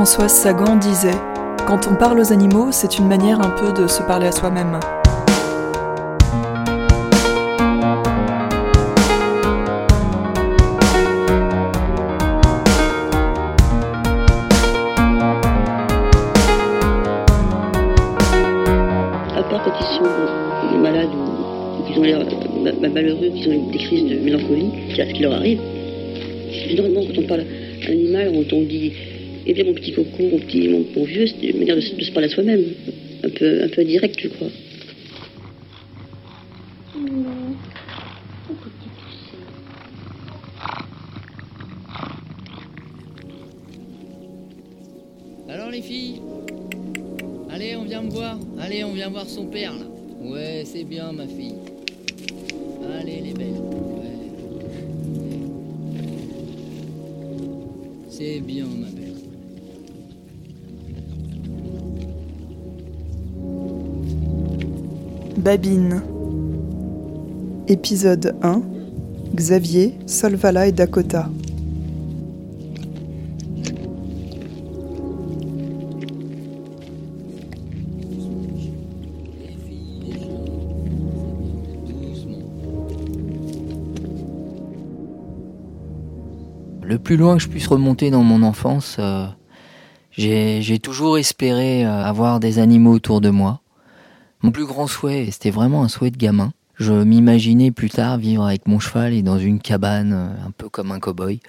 Françoise Sagan disait Quand on parle aux animaux, c'est une manière un peu de se parler à soi-même. À part quand ils sont malades ou malheureux, qu'ils ont des crises de mélancolie, c'est à ce qui leur arrive. Généralement, quand on parle animal, on dit Eh bien, mon petit coco, mon petit, mon, mon vieux, c'est une manière de, se- parler à soi-même. Un peu, un peu direct, je crois. Alors les filles Allez, on vient me voir. Allez, on vient voir son père là. Ouais, c'est bien ma fille. Allez les belles. Ouais. C'est bien ma belle. Babine. Épisode 1 Xavier, Solvala et Dakota. Le plus loin que je puisse remonter dans mon enfance, euh, j'ai j'ai toujours espéré euh, avoir des animaux autour de moi. Mon plus grand souhait, c'était vraiment un souhait de gamin, je m'imaginais plus tard vivre avec mon cheval et dans une cabane, euh, un peu comme un cow-boy.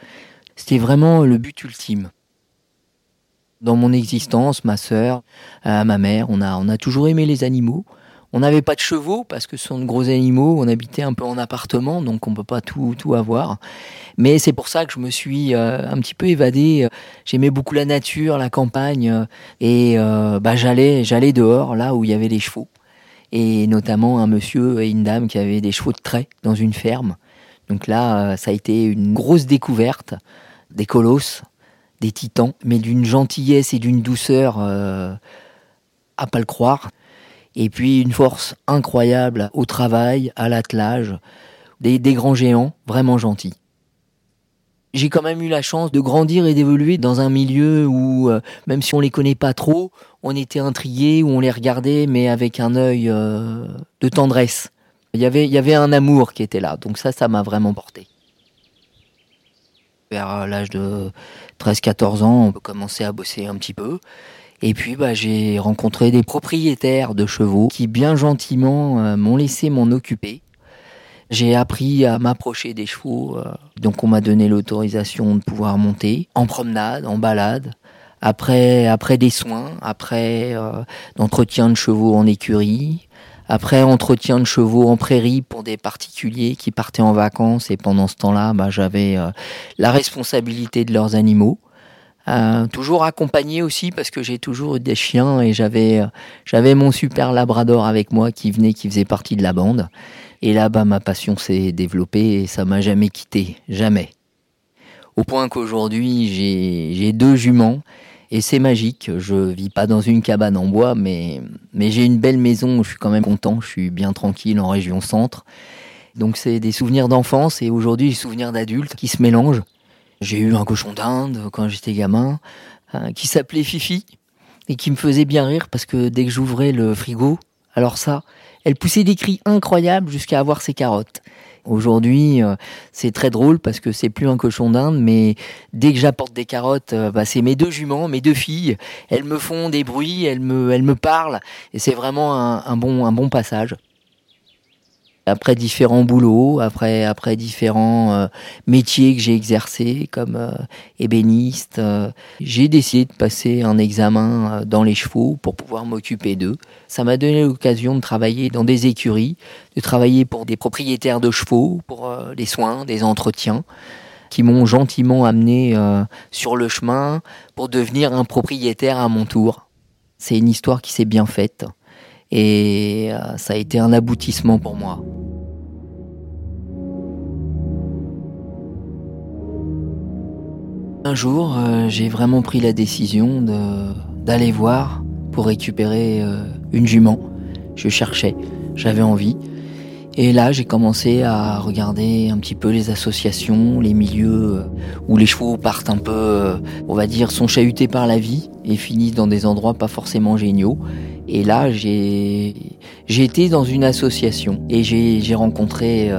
C'était vraiment le but ultime. Dans mon existence, ma sœur, euh, ma mère, on a, on a toujours aimé les animaux. On n'avait pas de chevaux parce que ce sont de gros animaux. On habitait un peu en appartement, donc on peut pas tout, tout avoir. Mais c'est pour ça que je me suis euh, un petit peu évadé. J'aimais beaucoup la nature, la campagne, et bah, j'allais, j'allais dehors, là où il y avait les chevaux, et notamment un monsieur et une dame qui avaient des chevaux de trait dans une ferme. Donc là, euh, ça a été une grosse découverte, des colosses, des titans, mais d'une gentillesse et d'une douceur euh, à pas le croire. Et puis une force incroyable au travail, à l'attelage, des, des grands géants vraiment gentils. J'ai quand même eu la chance de grandir et d'évoluer dans un milieu où, euh, même si on les connaît pas trop, on était intrigués, où on les regardait, mais avec un œil euh, de tendresse. Il y, avait, y avait un amour qui était là, donc ça, ça m'a vraiment porté. Vers euh, l'âge de 13-14 ans, on peut commencer à bosser un petit peu. Et puis bah, j'ai rencontré des propriétaires de chevaux qui bien gentiment m'ont laissé m'en occuper. J'ai appris à m'approcher des chevaux, euh, donc on m'a donné l'autorisation de pouvoir monter en promenade, en balade, après, après des soins, après euh, d'entretien de chevaux en écurie, après entretien de chevaux en prairie pour des particuliers qui partaient en vacances et pendant ce temps-là, bah, j'avais euh, la responsabilité de leurs animaux. Euh, toujours accompagné aussi parce que j'ai toujours eu des chiens et j'avais euh, j'avais mon super labrador avec moi qui venait qui faisait partie de la bande et là bas ma passion s'est développée et ça m'a jamais quitté jamais. Au point qu'aujourd'hui j'ai j'ai deux juments et c'est magique. Je vis pas dans une cabane en bois mais mais j'ai une belle maison où je suis quand même content. Je suis bien tranquille en région centre. Donc c'est des souvenirs d'enfance et aujourd'hui des souvenirs d'adultes qui se mélangent. J'ai eu un cochon d'Inde quand j'étais gamin, euh, qui s'appelait Fifi, et qui me faisait bien rire parce que dès que j'ouvrais le frigo, alors ça, elle poussait des cris incroyables jusqu'à avoir ses carottes. Aujourd'hui, euh, c'est très drôle parce que c'est plus un cochon d'Inde, mais dès que j'apporte des carottes, euh, bah, c'est mes deux juments, mes deux filles. Elles me font des bruits, elles me, elles me parlent, et c'est vraiment un, un bon, un bon passage après différents boulots, après après différents euh, métiers que j'ai exercés comme euh, ébéniste, euh, j'ai décidé de passer un examen dans les chevaux pour pouvoir m'occuper d'eux. Ça m'a donné l'occasion de travailler dans des écuries, de travailler pour des propriétaires de chevaux, pour les soins, des entretiens qui m'ont gentiment amené sur le chemin pour devenir un propriétaire à mon tour. C'est une histoire qui s'est bien faite et ça a été un aboutissement pour moi. Un jour, euh, j'ai vraiment pris la décision d'aller voir pour récupérer euh, une jument. Je cherchais, j'avais envie. Et là, j'ai commencé à regarder un petit peu les associations, les milieux euh, où les chevaux partent un peu, on va dire, sont chahutés par la vie et finissent dans des endroits pas forcément géniaux. Et là, j'ai été dans une association et j'ai rencontré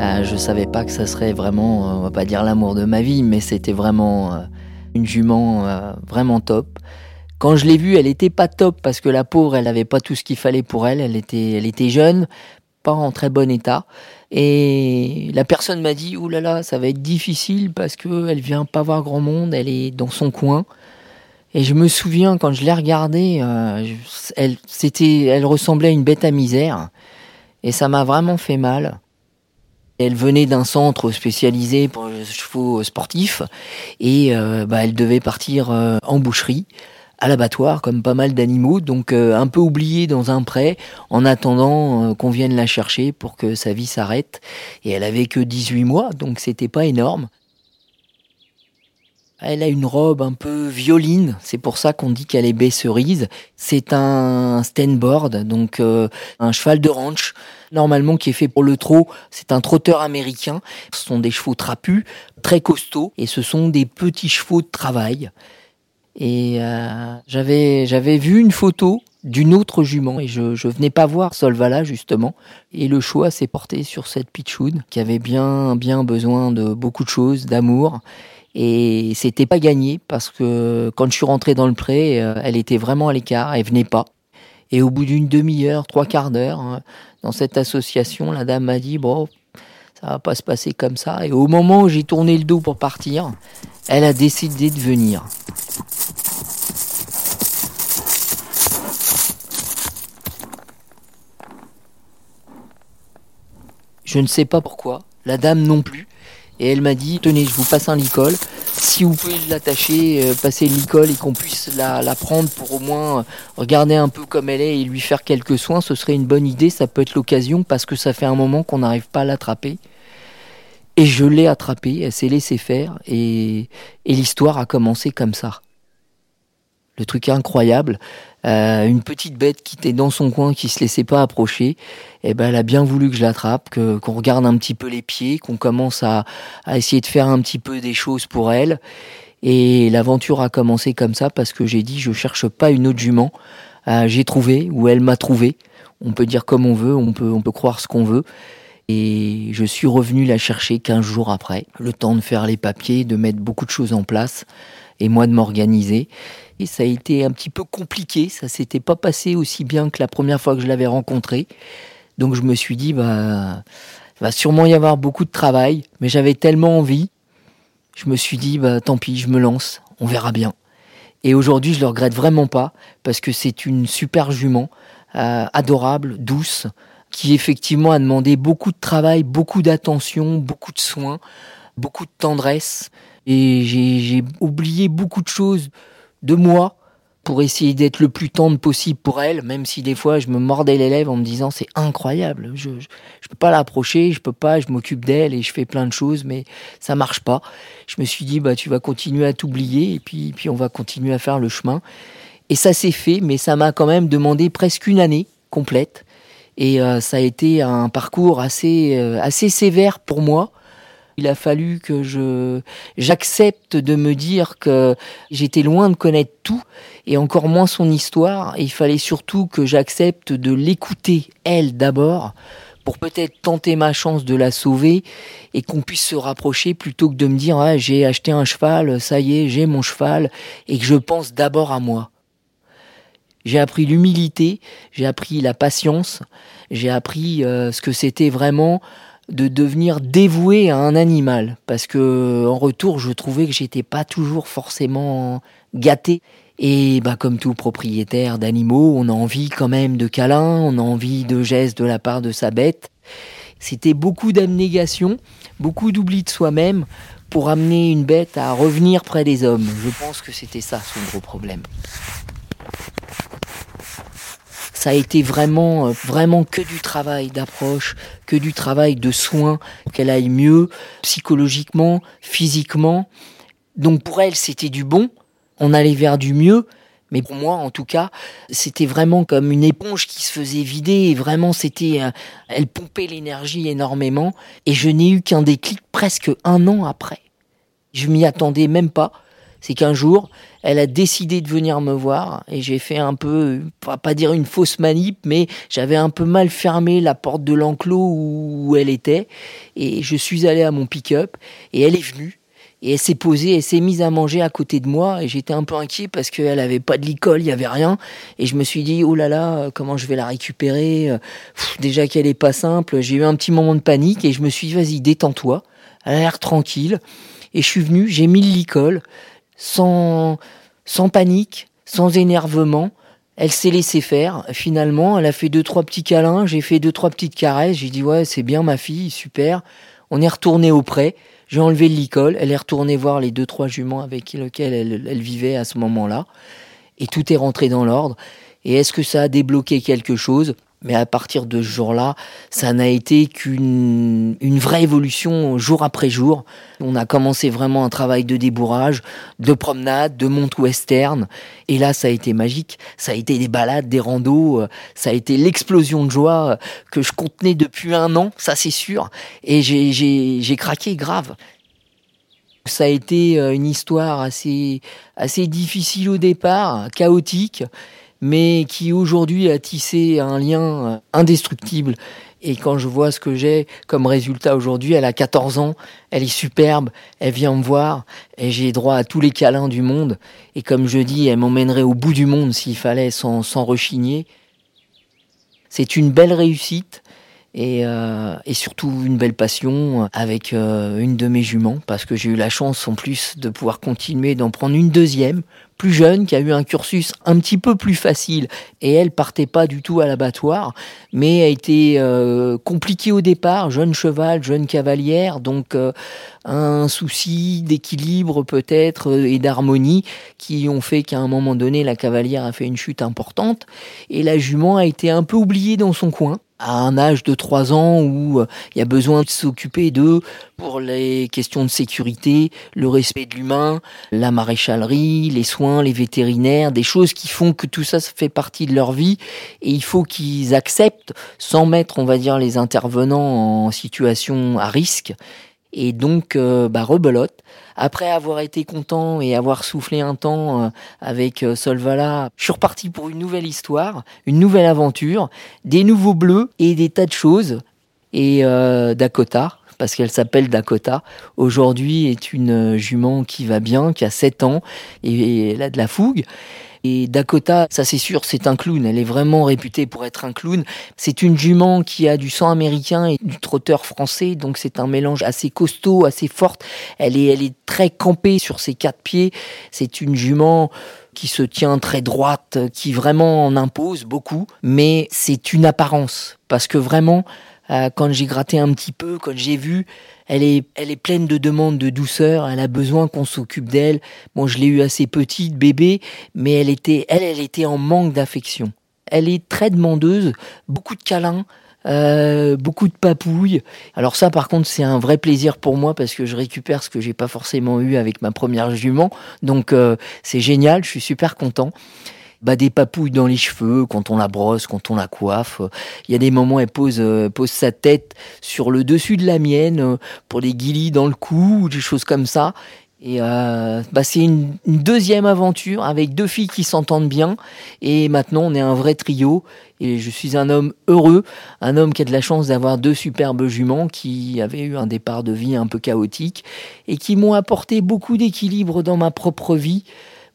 euh, je savais pas que ça serait vraiment, on va pas dire l'amour de ma vie, mais c'était vraiment une jument vraiment top. Quand je l'ai vue, elle était pas top parce que la pauvre, elle avait pas tout ce qu'il fallait pour elle. Elle était, elle était jeune, pas en très bon état. Et la personne m'a dit, oulala, là là, ça va être difficile parce que elle vient pas voir grand monde, elle est dans son coin. Et je me souviens quand je l'ai regardée, euh, elle, c'était, elle ressemblait à une bête à misère. Et ça m'a vraiment fait mal. Elle venait d'un centre spécialisé pour les chevaux sportifs et euh, bah, elle devait partir euh, en boucherie à l'abattoir comme pas mal d'animaux, donc euh, un peu oubliée dans un pré en attendant qu'on vienne la chercher pour que sa vie s'arrête. Et elle avait que 18 mois, donc c'était pas énorme. Elle a une robe un peu violine, c'est pour ça qu'on dit qu'elle est baie cerise. C'est un stenboard, donc un cheval de ranch, normalement qui est fait pour le trot. C'est un trotteur américain. Ce sont des chevaux trapus, très costauds, et ce sont des petits chevaux de travail. Et euh, j'avais j'avais vu une photo d'une autre jument et je je venais pas voir Solvala justement et le choix s'est porté sur cette pitchoun qui avait bien bien besoin de beaucoup de choses d'amour et c'était pas gagné parce que quand je suis rentré dans le pré euh, elle était vraiment à l'écart elle venait pas et au bout d'une demi-heure trois quarts d'heure hein, dans cette association la dame m'a dit bon ça va pas se passer comme ça. Et au moment où j'ai tourné le dos pour partir elle a décidé de venir. Je ne sais pas pourquoi, la dame non plus. Et elle m'a dit, tenez, je vous passe un licol. Si vous pouvez l'attacher, euh, passer le licol et qu'on puisse la, la, prendre pour au moins euh, regarder un peu comme elle est et lui faire quelques soins, ce serait une bonne idée. Ça peut être l'occasion parce que ça fait un moment qu'on n'arrive pas à l'attraper. Et je l'ai attrapée, elle s'est laissée faire et, et l'histoire a commencé comme ça le truc incroyable. Euh, une petite bête qui était dans son coin, qui se laissait pas approcher, et eh ben elle a bien voulu que je l'attrape, que qu'on regarde un petit peu les pieds, qu'on commence à, essayer de faire un petit peu des choses pour elle. Et l'aventure a commencé comme ça parce que j'ai dit je cherche pas une autre jument. Euh, j'ai trouvé ou elle m'a trouvé. On peut dire comme on veut, on peut on peut croire ce qu'on veut. Et je suis revenu la chercher 15 jours après. Le temps de faire les papiers, de mettre beaucoup de choses en place et moi de m'organiser. Et ça a été un petit peu compliqué, ça s'était pas passé aussi bien que la première fois que je l'avais rencontré. Donc je me suis dit, bah, il va sûrement y avoir beaucoup de travail, mais j'avais tellement envie, je me suis dit, bah, tant pis, je me lance, on verra bien. Et aujourd'hui, je le regrette vraiment pas, parce que c'est une super jument, euh, adorable, douce, qui effectivement a demandé beaucoup de travail, beaucoup d'attention, beaucoup de soins, beaucoup de tendresse. Et j'ai oublié beaucoup de choses de moi pour essayer d'être le plus tendre possible pour elle, même si des fois je me mordais les lèvres en me disant c'est incroyable, je, je, peux pas l'approcher, je peux pas, je m'occupe d'elle et je fais plein de choses, mais ça marche pas. Je me suis dit bah tu vas continuer à t'oublier et puis puis on va continuer à faire le chemin. Et ça s'est fait, mais ça m'a quand même demandé presque une année complète. Et euh, ça a été un parcours assez euh, assez sévère pour moi il a fallu que je j'accepte de me dire que j'étais loin de connaître tout et encore moins son histoire. il fallait surtout que j'accepte de l'écouter elle d'abord pour peut-être tenter ma chance de la sauver et qu'on puisse se rapprocher plutôt que de me dire ah, j'ai acheté un cheval, ça y est, j'ai mon cheval et que je pense d'abord à moi. J'ai appris l'humilité, j'ai appris la patience, j'ai appris euh, ce que c'était vraiment de devenir dévoué à un animal. Parce que en retour je trouvais que j'étais pas toujours forcément gâté. Et bah comme tout propriétaire d'animaux on a envie quand même de câlins on a envie de gestes de la part de sa bête. C'était beaucoup d'abnégation beaucoup d'oubli de soi-même pour amener une bête à revenir près des hommes. Je pense que c'était ça son gros problème ça a été vraiment, euh, vraiment que du travail d'approche, que du travail de soins, qu'elle aille mieux psychologiquement, physiquement. Donc pour elle, c'était du bon. On allait vers du mieux, Mais pour moi, en tout cas, c'était vraiment comme une éponge qui se faisait vider. Et vraiment, c'était, euh, elle pompait l'énergie énormément. Et je n'ai eu qu'un déclic presque un an après. Je m'y attendais même pas. C'est qu'un jour, elle a décidé de venir me voir et j'ai fait un peu, pas dire une fausse manip, mais j'avais un peu mal fermé la porte de l'enclos où elle était. Et je suis allé à mon pick-up et elle est venue et elle s'est posée, elle s'est mise à manger à côté de moi et j'étais un peu inquiet parce qu'elle avait pas de licol, il y avait rien. Et je me suis dit oh là là comment je vais la récupérer? Déjà qu'elle est pas simple, j'ai eu un petit moment de panique et je me suis dit vas-y détends-toi, elle a l'air tranquille. Et je suis venu, j'ai mis le licol sans sans panique, sans énervement. Elle s'est laissée faire. Finalement, elle a fait deux trois petits câlins, j'ai fait deux trois petites caresses. J'ai dit ouais c'est bien ma fille, super. On est retourné au. J'ai enlevé le elle est retournée voir les deux, trois juments avec lesquels elle, elle vivait à ce moment-là. Et tout est rentré dans l'ordre. Et est-ce que ça a débloqué quelque chose? Mais à partir de ce jour-là, ça n'a été qu'une une vraie évolution jour après jour. On a commencé vraiment un travail de débourrage, de promenade, de monte western. Et là, ça a été magique. Ça a été des balades, des randos. Ça a été l'explosion de joie que je contenais depuis un an, ça c'est sûr. Et j'ai craqué grave. Ça a été une histoire assez, assez difficile au départ, chaotique mais qui aujourd'hui a tissé un lien euh, indestructible. Et quand je vois ce que j'ai comme résultat aujourd'hui, elle a 14 ans, elle est superbe, elle vient me voir, et j'ai droit à tous les câlins du monde. Et comme je dis, elle m'emmènerait au bout du monde s'il fallait sans, sans rechigner. C'est une belle réussite et, euh, et, surtout une belle passion avec euh, une de mes juments parce que j'ai eu la chance en plus de pouvoir continuer d'en prendre une deuxième plus jeune qui a eu un cursus un petit peu plus facile et elle partait pas du tout à l'abattoir mais a été euh, compliquée au départ jeune cheval jeune cavalière donc euh, un souci d'équilibre peut-être et d'harmonie qui ont fait qu'à un moment donné la cavalière a fait une chute importante et la jument a été un peu oubliée dans son coin à un âge de 3 ans où euh, il y a besoin de s'occuper d'eux pour les questions de sécurité, le respect de l'humain, la maréchalerie, les soins, les vétérinaires, des choses qui font que tout ça, ça fait partie de leur vie. Et il faut qu'ils acceptent sans mettre, on va dire, les intervenants en situation à risque et donc euh, bah, rebelote. Après avoir été content et avoir soufflé un temps euh, avec euh, Solvala, je suis reparti pour une nouvelle histoire, une nouvelle aventure, des nouveaux bleus et des tas de choses. Et Dakota, parce qu'elle s'appelle Dakota, aujourd'hui est une jument qui va bien, qui a 7 ans et elle a de la fougue. Et Dakota, ça c'est sûr, c'est un clown. Elle est vraiment réputée pour être un clown. C'est une jument qui a du sang américain et du trotteur français, donc c'est un mélange assez costaud, assez forte. Elle est, elle est très campée sur ses quatre pieds. C'est une jument qui se tient très droite, qui vraiment en impose beaucoup, mais c'est une apparence. Parce que vraiment, euh, quand j'ai gratté un petit peu, quand j'ai vu, elle est, elle est pleine de demandes de douceur, elle a besoin qu'on s'occupe d'elle. Bon, je l'ai eu assez petite, bébé, mais elle était, elle, elle était en manque d'affection. Elle est très demandeuse, beaucoup de câlins, euh, beaucoup de papouilles. Alors ça, par contre, c'est un vrai plaisir pour moi parce que je récupère ce que j'ai pas forcément eu avec ma première jument. Donc euh, c'est génial, je suis super content bah, des papouilles dans les cheveux quand on la brosse, quand on la coiffe. Il y a des moments, elle pose, euh, pose sa tête sur le dessus de la mienne euh, pour des guilis dans le cou, des choses comme ça. Et euh, bah c'est une, deuxième aventure avec deux filles qui s'entendent bien. Et maintenant, on est un vrai trio. Et je suis un homme heureux, un homme qui a de la chance d'avoir deux superbes juments qui avaient eu un départ de vie un peu chaotique et qui m'ont apporté beaucoup d'équilibre dans ma propre vie,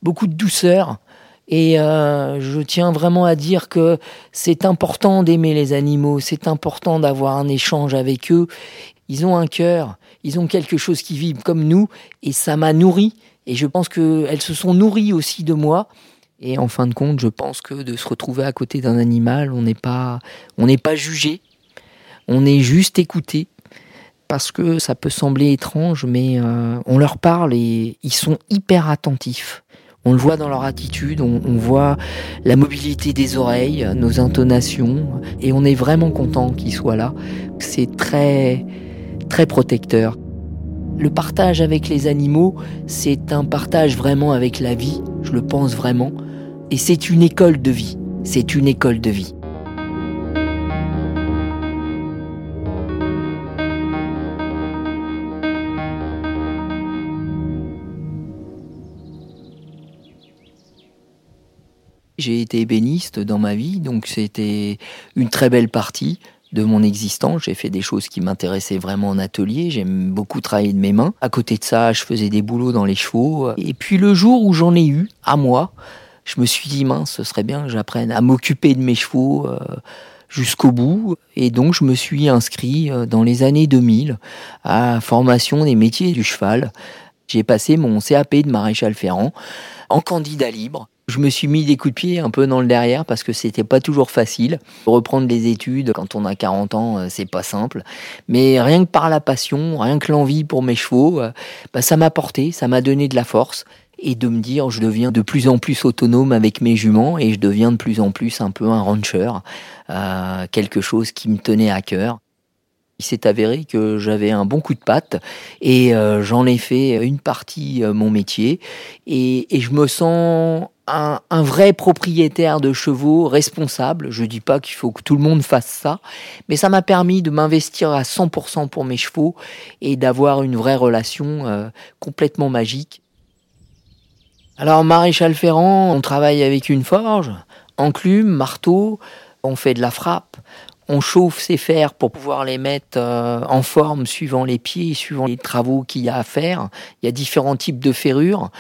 beaucoup de douceur. Et euh, je tiens vraiment à dire que c'est important d'aimer les animaux, c'est important d'avoir un échange avec eux. Ils ont un cœur, ils ont quelque chose qui vibre comme nous, et ça m'a nourri. Et je pense qu'elles se sont nourries aussi de moi. Et en fin de compte, je pense que de se retrouver à côté d'un animal, on n'est pas, on n'est pas jugé, on est juste écouté. Parce que ça peut sembler étrange, mais euh, on leur parle et ils sont hyper attentifs. On le voit dans leur attitude, on, voit la mobilité des oreilles, nos intonations, et on est vraiment content qu'ils soient là. C'est très, très protecteur. Le partage avec les animaux, c'est un partage vraiment avec la vie, je le pense vraiment, Et c'est une école de vie. C'est une école de vie. J'ai été ébéniste dans ma vie, donc c'était une très belle partie de mon existence. J'ai fait des choses qui m'intéressaient vraiment en atelier. J'aime beaucoup travailler de mes mains. À côté de ça, je faisais des boulots dans les chevaux. Et puis le jour où j'en ai eu, à moi, je me suis dit, mince, ce serait bien que j'apprenne à m'occuper de mes chevaux euh, jusqu'au bout. Et donc, je me suis inscrit euh, dans les années 2000 à formation des métiers du cheval. J'ai passé mon CAP de maréchal ferrant en candidat libre. Je me suis mis des coups de pied un peu dans le derrière parce que c'était pas toujours facile. Reprendre les études quand on a 40 ans, euh, c'est pas simple. Mais rien que par la passion, rien que l'envie pour mes chevaux, euh, bah, ça m'a porté, ça m'a donné de la force. Et de me dire, je deviens de plus en plus autonome avec mes juments et je deviens de plus en plus un peu un rancher, euh, quelque chose qui me tenait à cœur. Il s'est avéré que j'avais un bon coup de patte et euh, j'en ai fait une partie mon métier et, je me sens un, vrai propriétaire de chevaux responsable. Je dis pas qu'il faut que tout le monde fasse ça, mais ça m'a permis de m'investir à 100% pour mes chevaux et d'avoir une vraie relation euh, complètement magique. Alors maréchal Ferrand, on travaille avec une forge, enclume, marteau, on fait de la frappe, on chauffe ces fers pour pouvoir les mettre euh, en forme suivant les pieds, suivant les travaux qu'il y a à faire. Il y a différents types de ferrures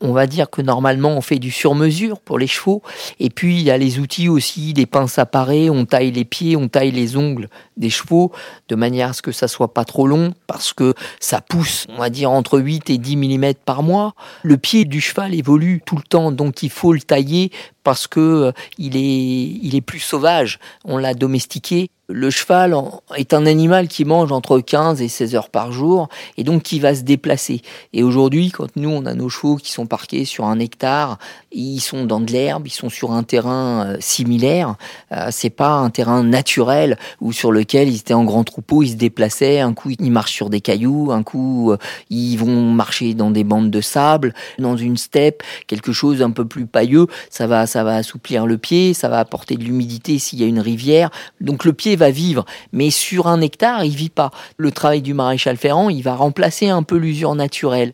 on va dire que normalement on fait du sur-mesure pour les chevaux. Et puis il y a les outils aussi, des pinces à parer, on taille les pieds, on taille les ongles des chevaux de manière à ce que ça soit pas trop long parce que ça pousse, on va dire entre 8 et 10 mm par mois. Le pied du cheval évolue tout le temps, donc il faut le tailler parce que euh, il est, il est plus sauvage. On l'a domestiqué le cheval est un animal qui mange entre 15 et 16 heures par jour et donc qui va se déplacer. Et aujourd'hui, quand nous on a nos chevaux qui sont parqués sur un hectare, ils sont dans de l'herbe, ils sont sur un terrain euh, similaire. Euh, c'est pas un terrain naturel ou sur lequel ils étaient en grand troupeau, ils se déplaçaient. Un coup ils marchent sur des cailloux, un coup ils vont marcher dans des bandes de sable, dans une steppe, quelque chose un peu plus pailleux. Ça va, va assouplir le pied, ça va apporter de l'humidité s'il y a une rivière. Donc le pied va vivre, mais sur un hectare, il vit pas. Le travail du maréchal Ferrand, il va remplacer un peu l'usure naturelle.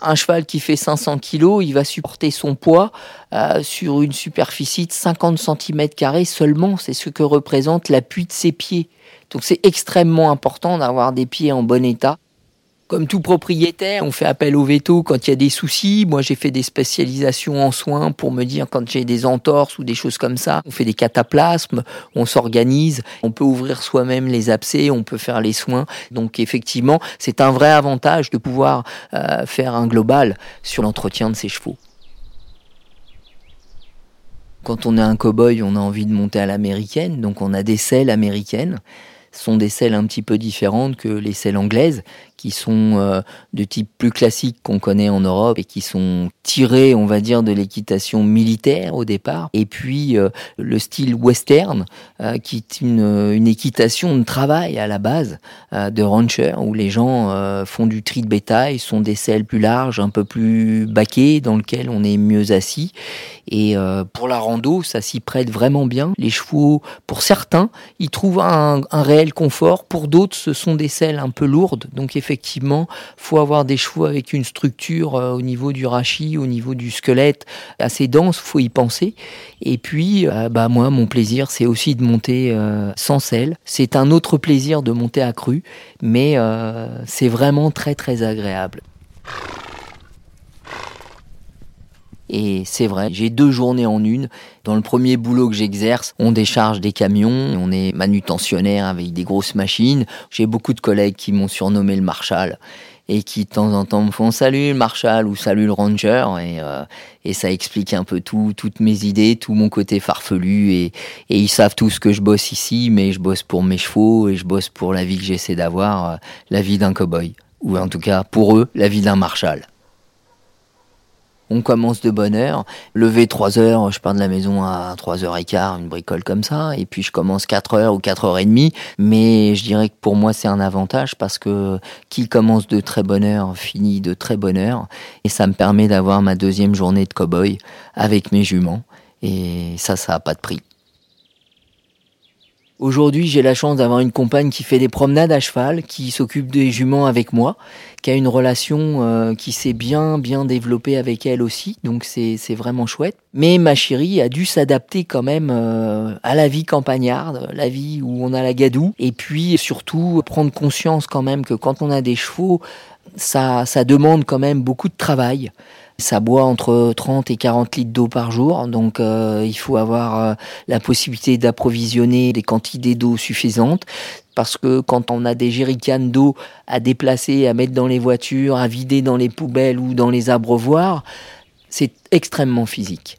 Un cheval qui fait 500 kg, il va supporter son poids euh, sur une superficie de 50 cm seulement. C'est ce que représente l'appui de ses pieds. Donc c'est extrêmement important d'avoir des pieds en bon état. Comme tout propriétaire, on fait appel au veto quand il y a des soucis. Moi, j'ai fait des spécialisations en soins pour me dire quand j'ai des entorses ou des choses comme ça. On fait des cataplasmes, on s'organise, on peut ouvrir soi-même les abcès, on peut faire les soins. Donc effectivement, c'est un vrai avantage de pouvoir euh, faire un global sur l'entretien de ses chevaux. Quand on est un cow-boy, on a envie de monter à l'américaine, donc on a des selles américaines sont des selles un petit peu différentes que les selles anglaises, qui sont euh, de type plus classique qu'on connaît en Europe et qui sont tirées, on va dire, de l'équitation militaire au départ. Et puis euh, le style western, euh, qui est une, équitation de travail à la base de rancher, où les gens font du tri de bétail, sont des selles plus larges, un peu plus baquées, dans lesquelles on est mieux assis. Et pour la rando, ça s'y prête vraiment bien. Les chevaux, pour certains, ils trouvent un, un réel confort. Pour d'autres, ce sont des selles un peu lourdes. Donc effectivement, faut avoir des chevaux avec une structure euh, au niveau du rachis, au niveau du squelette assez dense, faut y penser. Et puis, euh, bah moi, mon plaisir, c'est aussi de monter euh, sans selle. C'est un autre plaisir de monter à cru, mais c'est vraiment très très agréable. Et c'est vrai, j'ai deux journées en une. Dans le premier boulot que j'exerce, on décharge des camions, on est manutentionnaire avec des grosses machines. J'ai beaucoup de collègues qui m'ont surnommé le Marshall et qui de temps en temps me font salut le Marshall ou salut le Ranger et, euh, et ça explique un peu tout, toutes mes idées, tout mon côté farfelu et, et ils savent tous que je bosse ici, mais je bosse pour mes chevaux et je bosse pour la vie que j'essaie d'avoir, euh, la vie d'un cowboy ou en tout cas pour eux la vie d'un Marshall. On commence de bonne heure. Lever 3 heures, je pars de la maison à 3h15, une bricole comme ça. Et puis je commence 4 heures ou 4 heures et demie. Mais je dirais que pour moi, c'est un avantage parce que qui commence de très bonne heure finit de très bonne heure. Et ça me permet d'avoir ma deuxième journée de cow-boy avec mes juments. Et ça, ça n'a pas de prix. Aujourd'hui, j'ai la chance d'avoir une compagne qui fait des promenades à cheval, qui s'occupe des juments avec moi, qui a une relation euh, qui s'est bien bien développée avec elle aussi, donc c'est vraiment chouette. Mais ma chérie a dû s'adapter quand même euh, à la vie campagnarde, la vie où on a la gadoue, et puis surtout prendre conscience quand même que quand on a des chevaux, ça, ça demande quand même beaucoup de travail. Ça boit entre 30 et 40 litres d'eau par jour, donc euh, il faut avoir euh, la possibilité d'approvisionner des quantités d'eau suffisantes. Parce que quand on a des jerrycans d'eau à déplacer, à mettre dans les voitures, à vider dans les poubelles ou dans les abreuvoirs, c'est extrêmement physique.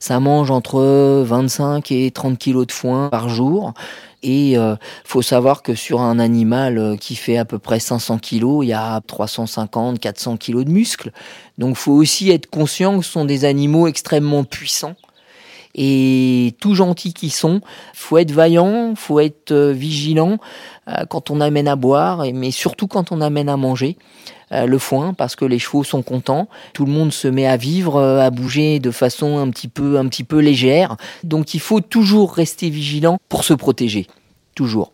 Ça mange entre 25 et 30 kilos de foin par jour. Et euh, faut savoir que sur un animal euh, qui fait à peu près 500 kilos, il y a 350, 400 kilos de muscles. Donc faut aussi être conscient que ce sont des animaux extrêmement puissants. Et tout gentils qu'ils sont, faut être vaillant, faut être euh, vigilant quand on amène à boire, mais surtout quand on amène à manger le foin parce que les chevaux sont contents. Tout le monde se met à vivre, à bouger de façon un petit peu, un petit peu légère. Donc il faut toujours rester vigilant pour se protéger toujours.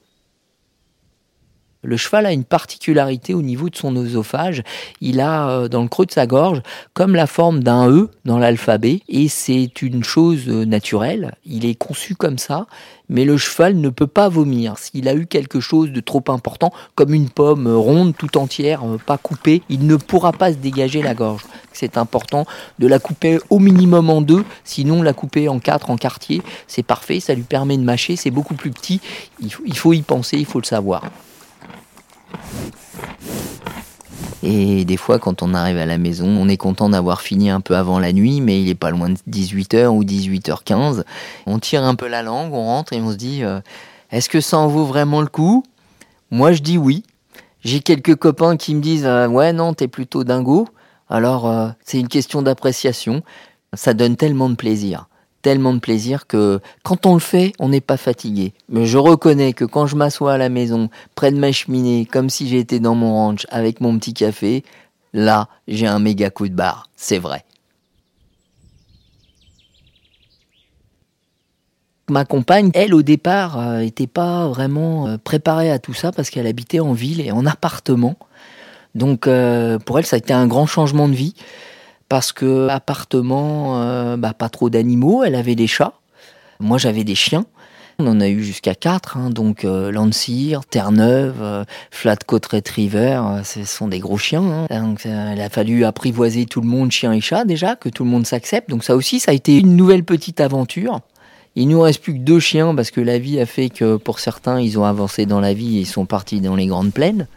Le cheval a une particularité au niveau de son oesophage. Il a euh, dans le creux de sa gorge comme la forme d'un E dans l'alphabet et c'est une chose euh, naturelle. Il est conçu comme ça, mais le cheval ne peut pas vomir. S'il a eu quelque chose de trop important, comme une pomme ronde tout entière, euh, pas coupée, il ne pourra pas se dégager la gorge. C'est important de la couper au minimum en deux, sinon la couper en quatre, en quartier, c'est parfait, ça lui permet de mâcher, c'est beaucoup plus petit. il faut y penser, il faut le savoir. Et des fois, quand on arrive à la maison, on est content d'avoir fini un peu avant la nuit, mais il est pas loin de 18h ou 18h15. On tire un peu la langue, on rentre et on se dit euh, est-ce que ça en vaut vraiment le coup? Moi, je dis oui. J'ai quelques copains qui me disent euh, ouais, non, t'es plutôt dingo. Alors, euh, c'est une question d'appréciation. Ça donne tellement de plaisir tellement de plaisir que quand on le fait, on n'est pas fatigué. Mais je reconnais que quand je m'assois à la maison, près de ma cheminée, comme si j'étais dans mon ranch avec mon petit café, là, j'ai un méga coup de barre. C'est vrai. Ma compagne, elle, au départ, n'était euh, pas vraiment euh, préparée à tout ça parce qu'elle habitait en ville et en appartement. Donc, euh, pour elle, ça a été un grand changement de vie parce que appartement, euh, bah, pas trop d'animaux, elle avait des chats. Moi, j'avais des chiens. On en a eu jusqu'à quatre, hein, donc euh, Landseer, Terre-Neuve, euh, Flatcoat Retriever, euh, ce sont des gros chiens. Hein. Donc, il a fallu apprivoiser tout le monde, chien et chat déjà, que tout le monde s'accepte. Donc ça aussi, ça a été une nouvelle petite aventure. Il nous reste plus que deux chiens parce que la vie a fait que pour certains, ils ont avancé dans la vie et sont partis dans les grandes plaines.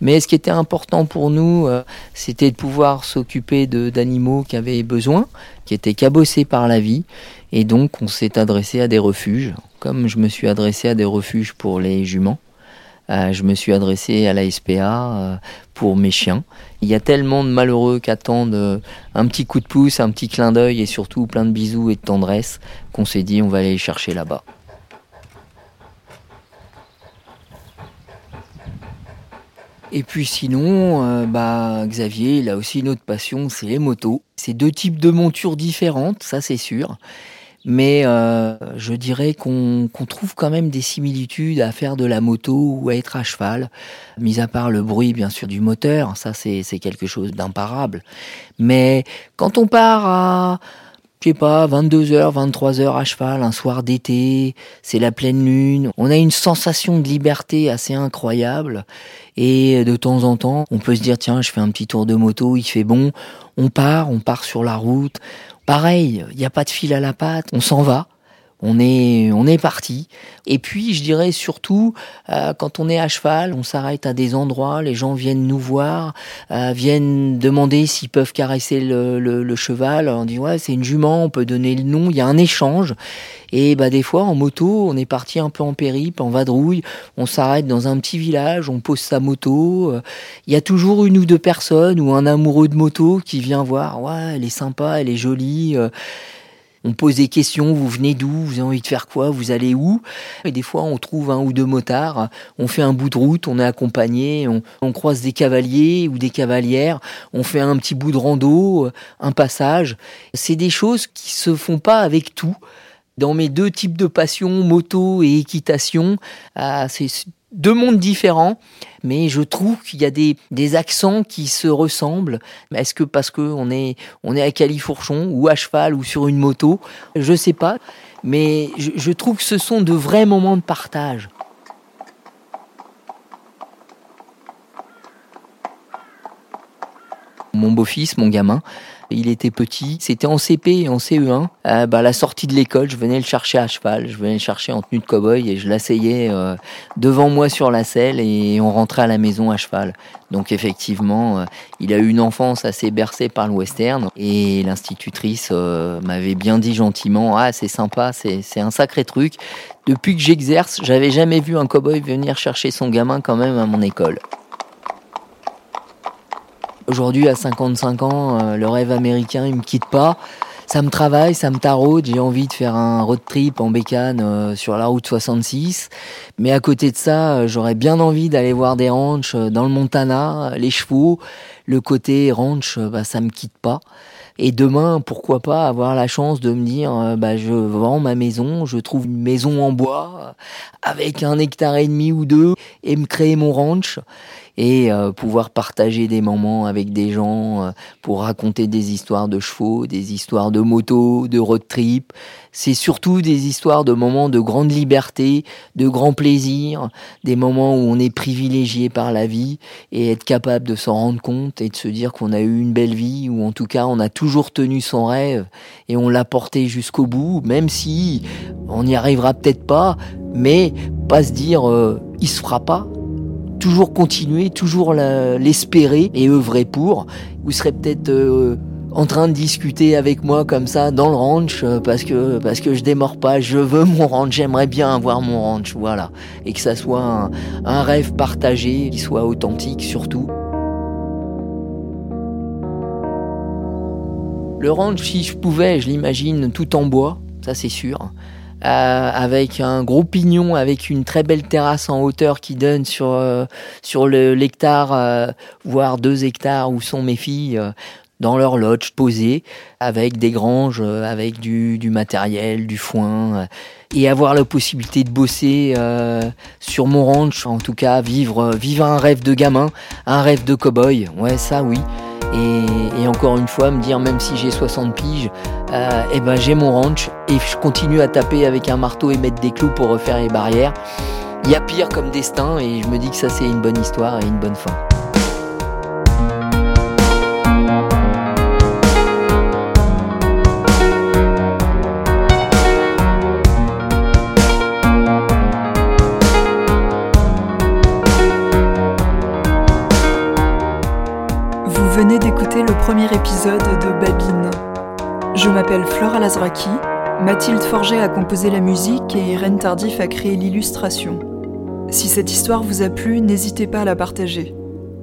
Mais ce qui était important pour nous, euh, c'était de pouvoir s'occuper d'animaux qui avaient besoin, qui étaient cabossés par la vie. Et donc, on s'est adressé à des refuges. Comme je me suis adressé à des refuges pour les juments, euh, je me suis adressé à la SPA euh, pour mes chiens. Il y a tellement de malheureux qui attendent un petit coup de pouce, un petit clin d'œil et surtout plein de bisous et de tendresse qu'on s'est dit on va aller les chercher là-bas. Et puis sinon, euh, bah, Xavier, il a aussi une autre passion, c'est les motos. C'est deux types de montures différentes, ça c'est sûr. Mais euh, je dirais qu'on trouve quand même des similitudes à faire de la moto ou à être à cheval, mis à part le bruit bien sûr du moteur, ça c'est quelque chose d'imparable. Mais quand on part à je sais pas, 22h, 23h à cheval, un soir d'été, c'est la pleine lune. On a une sensation de liberté assez incroyable. Et de temps en temps, on peut se dire, tiens, je fais un petit tour de moto, il fait bon. On part, on part sur la route. Pareil, il n'y a pas de fil à la patte, on s'en va. On est, on est parti. Et puis, je dirais surtout, euh, quand on est à cheval, on s'arrête à des endroits, les gens viennent nous voir, euh, viennent demander s'ils peuvent caresser le, le, cheval. On dit, ouais, c'est une jument, on peut donner le nom, il y a un échange. Et bah, des fois, en moto, on est parti un peu en périple, en vadrouille, on s'arrête dans un petit village, on pose sa moto. Il y a toujours une ou deux personnes ou un amoureux de moto qui vient voir, ouais, elle est sympa, elle est jolie. On pose des questions, vous venez d'où, vous avez envie de faire quoi, vous allez où? Et des fois, on trouve un ou deux motards, on fait un bout de route, on est accompagné, on, croise des cavaliers ou des cavalières, on fait un petit bout de rando, un passage. C'est des choses qui se font pas avec tout. Dans mes deux types de passions, moto et équitation, ah, c'est deux mondes différents, mais je trouve qu'il y a des, des, accents qui se ressemblent. Est-ce que parce qu'on est, on est à califourchon ou à cheval ou sur une moto Je sais pas, mais je trouve que ce sont de vrais moments de partage. Mon beau-fils, mon gamin, il était petit, c'était en CP et en CE1. Euh, bah, à la sortie de l'école, je venais le chercher à cheval, je venais le chercher en tenue de cow-boy et je l'asseyais euh, devant moi sur la selle et on rentrait à la maison à cheval. Donc effectivement, euh, il a eu une enfance assez bercée par le western et l'institutrice m'avait bien dit gentiment "Ah, c'est sympa, c'est un sacré truc. Depuis que j'exerce, j'avais jamais vu un cow-boy venir chercher son gamin quand même à mon école." Aujourd'hui, à 55 ans, euh, le rêve américain, il me quitte pas. Ça me travaille, ça me taraude. J'ai envie de faire un road trip en bécane euh, sur la route 66. Mais à côté de ça, euh, j'aurais bien envie d'aller voir des ranchs dans le Montana, les chevaux. Le côté ranch, bah, ça me quitte pas. Et demain, pourquoi pas avoir la chance de me dire, bah, je vends ma maison, je trouve une maison en bois avec un hectare et demi ou deux et me créer mon ranch et euh, pouvoir partager des moments avec des gens euh, pour raconter des histoires de chevaux, des histoires de motos, de road trip. C'est surtout des histoires de moments de grande liberté, de grand plaisir, des moments où on est privilégié par la vie et être capable de s'en rendre compte et de se dire qu'on a eu une belle vie ou en tout cas on a toujours tenu son rêve et on l'a porté jusqu'au bout, même si on n'y arrivera peut-être pas, mais pas se dire euh, il se fera pas toujours continuer, toujours l'espérer et œuvrer pour. Vous serez peut-être euh, en train de discuter avec moi comme ça dans le ranch euh, parce que parce que je démords pas, je veux mon ranch, j'aimerais bien avoir mon ranch, voilà, et que ça soit un, un rêve partagé, qui soit authentique surtout. Le ranch, si je pouvais, je l'imagine tout en bois, ça c'est sûr. Euh, avec un gros pignon, avec une très belle terrasse en hauteur qui donne sur, euh, sur l'hectare, euh, voire deux hectares où sont mes filles dans leur lodge posées, avec des granges, avec du, matériel, du foin, et avoir la possibilité de bosser sur mon ranch, en tout cas vivre, vivre un rêve de gamin, un rêve de cow-boy, ouais ça oui. Et, encore une fois, me dire, même si j'ai 60 piges, euh, eh ben, j'ai mon ranch et je continue à taper avec un marteau et mettre des clous pour refaire les barrières. Il y a pire comme destin et je me dis que ça c'est une bonne histoire et une bonne fin. Mathilde Forget a composé la musique et Irène Tardif a créé l'illustration. Si cette histoire vous a plu, n'hésitez pas à la partager.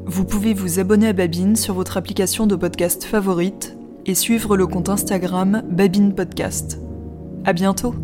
Vous pouvez vous abonner à Babine sur votre application de podcast favorite et suivre le compte Instagram Babine Podcast. À bientôt!